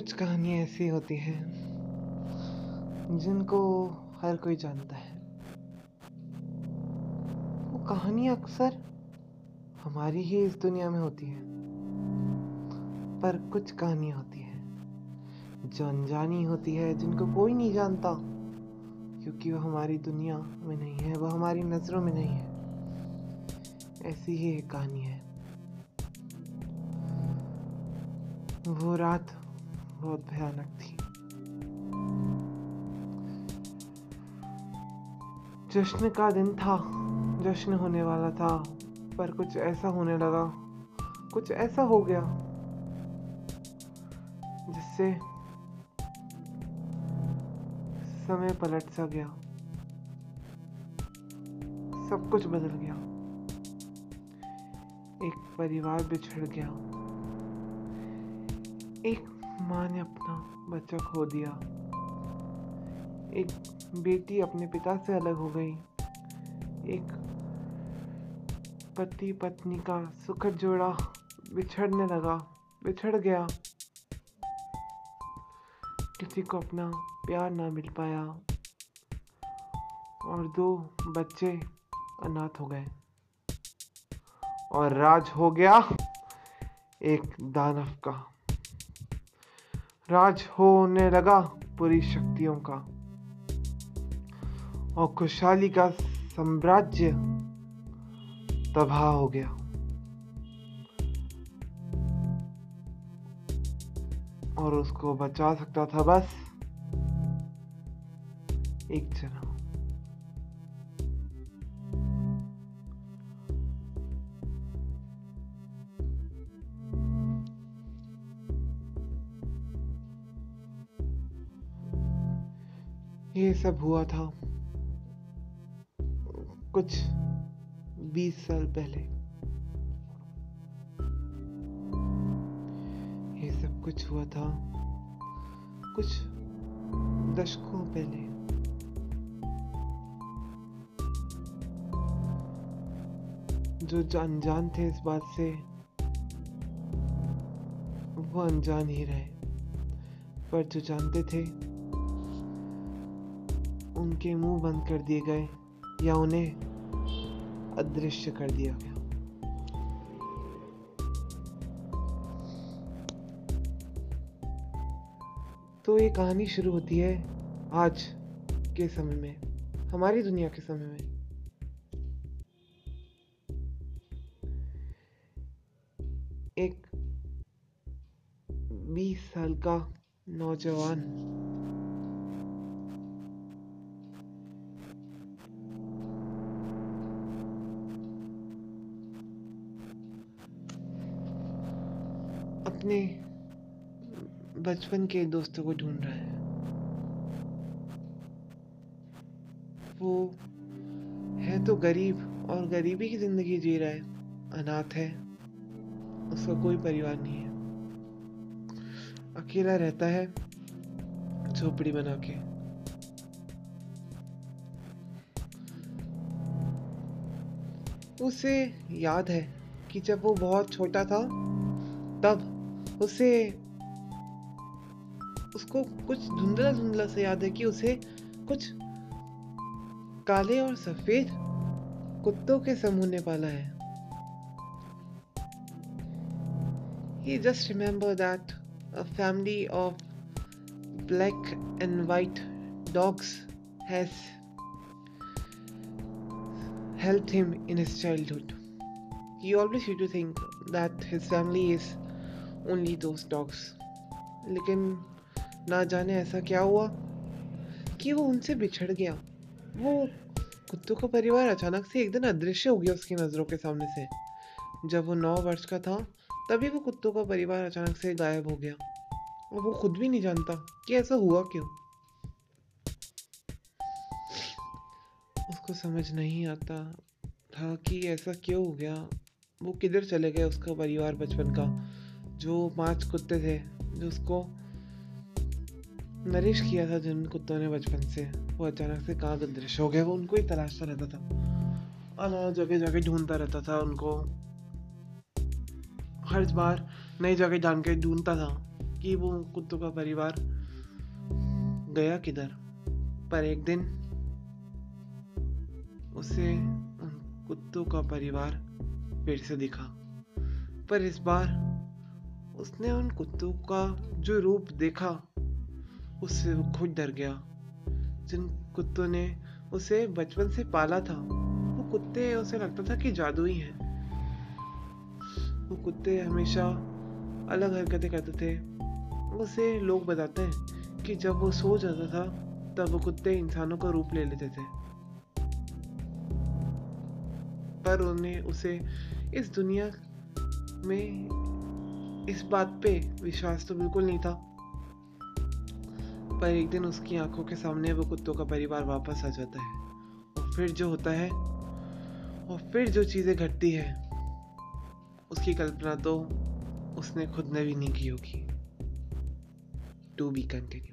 कुछ कहानियाँ ऐसी होती हैं, जिनको हर कोई जानता है। वो कहानियाँ अक्सर हमारी ही इस दुनिया में होती हैं, पर कुछ कहानियाँ होती हैं, जो अनजानी होती है, जिनको कोई नहीं जानता, क्योंकि वो हमारी दुनिया में नहीं है, वो हमारी नज़रों में नहीं है। ऐसी ही एक कहानी है। वो रात बहुत भयानक थी। जश्न का दिन था, जश्न होने वाला था, पर कुछ ऐसा होने लगा, कुछ ऐसा हो गया, जिससे समय पलट सा गया। सब कुछ बदल गया। एक परिवार बिछड़ गया। एक माँ ने अपना बच्चा खो दिया। एक बेटी अपने पिता से अलग हो गई। एक पति पत्नी का सुखद जोड़ा बिछड़ने लगा, बिछड़ गया। किसी को अपना प्यार ना मिल पाया और दो बच्चे अनाथ हो गए। और राज हो गया एक दानव का। राज होने लगा पूरी शक्तियों का। और खुशहाली का साम्राज्य तबाह हो गया। और उसको बचा सकता था बस एक जना। ये सब हुआ था कुछ बीस साल पहले। ये सब कुछ हुआ था कुछ दशकों पहले। जो अनजान थे इस बात से, वो अनजान ही रहे। पर जो जानते थे उनके मुँह बंद कर दिए गए या उन्हें अदृश्य कर दिया गया। तो ये कहानी शुरू होती है आज के समय में, हमारी दुनिया के समय में। एक बीस साल का नौजवान अपने बचपन के दोस्तों को ढूंढ रहा है। वो है तो गरीब और गरीबी की ज़िंदगी जी रहा है, अनाथ है, उसका कोई परिवार नहीं है। अकेला रहता है, झोपड़ी बना के। उसे याद है कि जब वो बहुत छोटा था तब उसे उसको कुछ धुंधला धुंधला से याद है कि उसे कुछ काले और सफ़ेद कुत्तों के समूह ने पाला है He just remember that a family of black and white dogs has helped him in his childhood. He always used to think that his family is only दोस्त डॉग्स लेकिन ना जाने ऐसा क्या हुआ कि वो उनसे बिछड़ गया। वो कुत्तों का परिवार अचानक से एक दिन अदृश्य हो गया उसकी नज़रों के सामने से। जब वो नौ वर्ष का था, तभी वो कुत्तों का परिवार अचानक से गायब हो गया। और वो खुद भी नहीं जानता कि ऐसा हुआ क्यों। उसको समझ नहीं आता था कि ऐसा क्यों हो गया। वो किधर चले गए उसका परिवार बचपन का। जो पाँच कुत्ते थे, जो उसको नरिश किया था जिन कुत्तों ने बचपन से, वो अचानक से कहाँ दृश्य हो गए वो उनको ही तलाशता रहता था। अलग जगह जगह ढूंढता रहता था उनको। हर बार नई जगह जान के ढूंढता था कि वो कुत्तों का परिवार गया किधर। पर एक दिन उसे कुत्तों का परिवार फिर से दिखा। पर इस बार उसने उन कुत्तों का जो रूप देखा, उससे वो खुद डर गया। जिन कुत्तों ने उसे बचपन से पाला था, वो कुत्ते उसे लगता था कि जादुई हैं। वो कुत्ते हमेशा अलग हरकतें करते थे। उसे लोग बताते हैं कि जब वो सो जाता था, तब वो कुत्ते इंसानों का रूप ले लेते थे। पर उन्हें उसे इस दुनिया में इस बात पे विश्वास तो बिल्कुल नहीं था। पर एक दिन उसकी आँखों के सामने वो कुत्तों का परिवार वापस आ जाता है। और फिर जो होता है, और फिर जो चीज़ें घटती है, उसकी कल्पना तो उसने खुद ने भी नहीं की होगी। To be continue